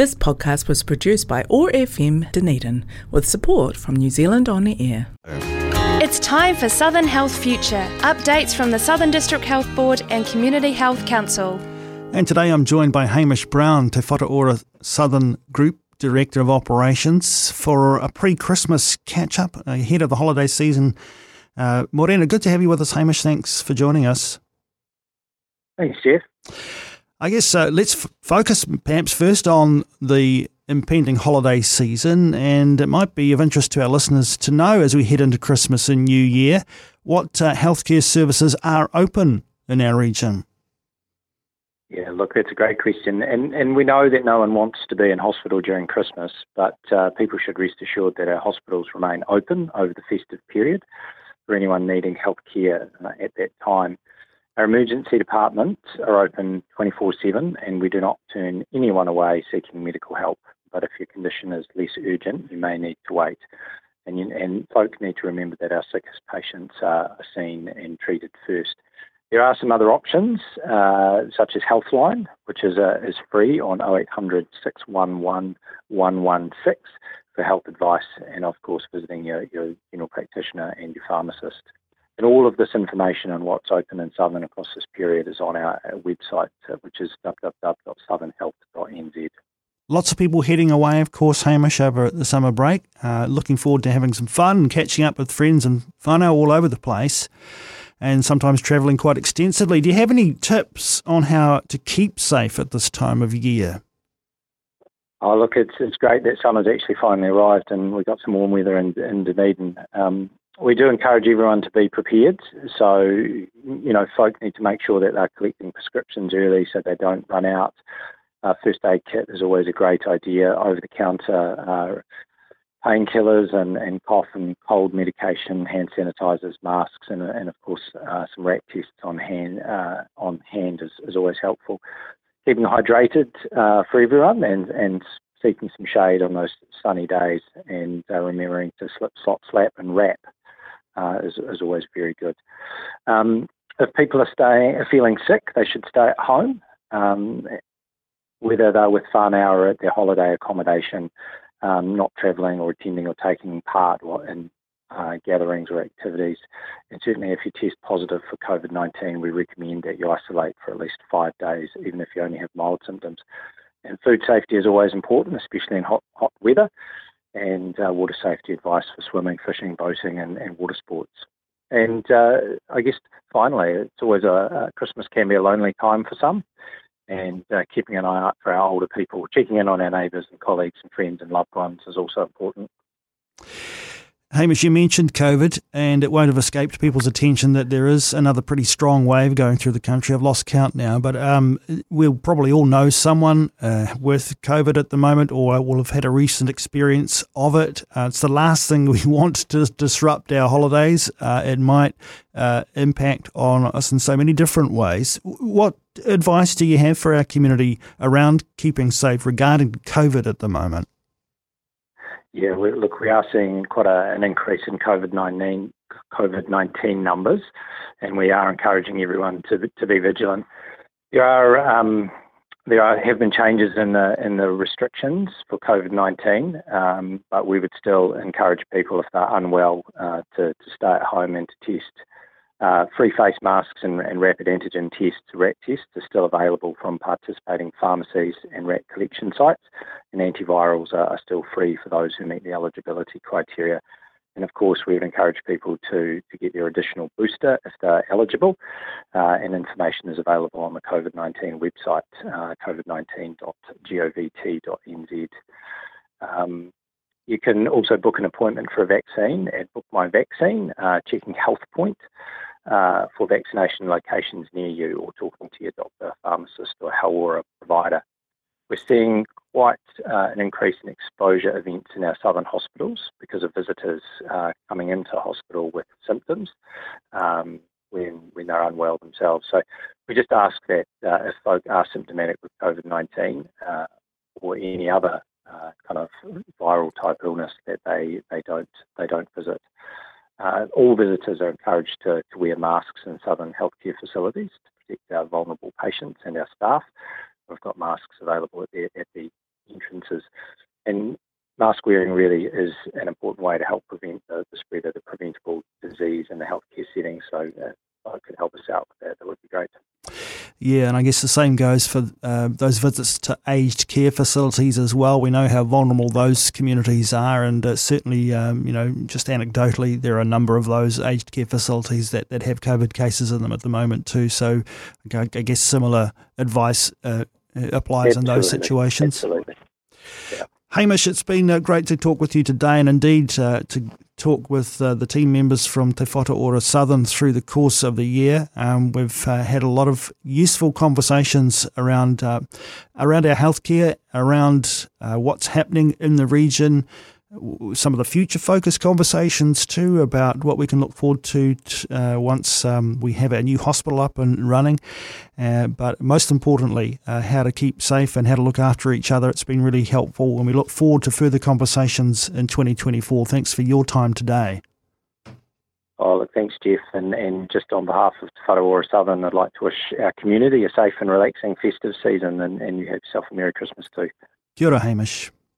This podcast was produced by OAR FM Dunedin with support from New Zealand On Air. It's time for Southern Health Future updates from the Southern District Health Board and Community Health Council. And today I'm joined by Hamish Brown, Te Whatu Ora Southern Group Director of Operations, for a pre Christmas catch up ahead of the holiday season. Uh, Morena, good to have you with us, Hamish. Thanks for joining us. Thanks, Jeff. I guess uh, let's f- focus perhaps first on the impending holiday season, and it might be of interest to our listeners to know as we head into Christmas and New Year what uh, healthcare services are open in our region. Yeah, look, that's a great question, and and we know that no one wants to be in hospital during Christmas, but uh, people should rest assured that our hospitals remain open over the festive period for anyone needing healthcare uh, at that time. Our emergency departments are open 24 7 and we do not turn anyone away seeking medical help. But if your condition is less urgent, you may need to wait. And, you, and folk need to remember that our sickest patients are seen and treated first. There are some other options, uh, such as Healthline, which is, uh, is free on 0800 611 116 for health advice, and of course, visiting your, your general practitioner and your pharmacist. And all of this information on what's open in Southern across this period is on our website, uh, which is www.southernhealth.nz. Lots of people heading away, of course, Hamish, over at the summer break. Uh, looking forward to having some fun and catching up with friends and whānau all over the place and sometimes travelling quite extensively. Do you have any tips on how to keep safe at this time of year? Oh, look, it's it's great that summer's actually finally arrived and we've got some warm weather in, in Dunedin. Um, we do encourage everyone to be prepared. So, you know, folk need to make sure that they're collecting prescriptions early so they don't run out. Uh, first aid kit is always a great idea. Over the counter uh, painkillers and, and cough and cold medication, hand sanitizers, masks, and, and of course uh, some RAT tests on hand uh, on hand is, is always helpful. Keeping hydrated uh, for everyone and, and seeking some shade on those sunny days and remembering to slip, slop, slap, and wrap uh, is, is always very good. Um, if people are staying, feeling sick, they should stay at home, um, whether they're with whānau or at their holiday accommodation, um, not travelling or attending or taking part in uh, gatherings or activities. And certainly, if you test positive for COVID 19, we recommend that you isolate for at least five days, even if you only have mild symptoms. And food safety is always important, especially in hot, hot weather and uh, water safety advice for swimming, fishing, boating, and, and water sports. And uh, I guess finally, it's always a, Christmas can be a lonely time for some, and uh, keeping an eye out for our older people, checking in on our neighbours and colleagues and friends and loved ones is also important. Hamish, you mentioned COVID, and it won't have escaped people's attention that there is another pretty strong wave going through the country. I've lost count now, but um, we'll probably all know someone uh, with COVID at the moment or will have had a recent experience of it. Uh, it's the last thing we want to disrupt our holidays. Uh, it might uh, impact on us in so many different ways. What advice do you have for our community around keeping safe regarding COVID at the moment? Yeah, we, look, we are seeing quite a, an increase in COVID nineteen COVID nineteen numbers, and we are encouraging everyone to to be vigilant. There are um, there are, have been changes in the in the restrictions for COVID nineteen, um, but we would still encourage people if they're unwell uh, to to stay at home and to test. Uh, free face masks and, and, rapid antigen tests, RAT tests, are still available from participating pharmacies and RAT collection sites, and antivirals are, are, still free for those who meet the eligibility criteria. And of course, we would encourage people to, to get their additional booster if they're eligible, uh, and information is available on the COVID 19 website, uh, covid19.govt.nz. Um, you can also book an appointment for a vaccine at Book My Vaccine, uh, checking Health Point uh, for vaccination locations near you or talking to your doctor, pharmacist, or health provider. We're seeing quite uh, an increase in exposure events in our southern hospitals because of visitors uh, coming into hospital with symptoms um, when, when they're unwell themselves. So we just ask that uh, if folk are symptomatic with COVID 19 uh, or any other uh, kind of viral type illness that they, they don't they don't visit. Uh, all visitors are encouraged to, to, wear masks in southern healthcare facilities to protect our vulnerable patients and our staff. We've got masks available at the, at the entrance and mask wearing really is an important way to help prevent the, the spread of the preventable disease in the healthcare setting. So uh, could help us out with that, that would be great. Yeah, and I guess the same goes for uh, those visits to aged care facilities as well. We know how vulnerable those communities are, and uh, certainly, um, you know, just anecdotally, there are a number of those aged care facilities that, that have COVID cases in them at the moment too. So, I guess similar advice uh, applies Absolutely. in those situations. Absolutely. Yeah. Hamish, it's been uh, great to talk with you today, and indeed uh, to talk with uh, the team members from Te Whatu Ora Southern through the course of the year. Um, we've uh, had a lot of useful conversations around uh, around our healthcare, around uh, what's happening in the region, some of the future focus conversations too about what we can look forward to uh, once um, we have our new hospital up and running. Uh, but most importantly, uh, how to keep safe and how to look after each other. It's been really helpful, and we look forward to further conversations in 2024. Thanks for your time today. Oh, look, thanks, Jeff. And, and just on behalf of Te Southern, I'd like to wish our community a safe and relaxing festive season, and, and you have yourself a Merry Christmas too. Kia ora, Hamish.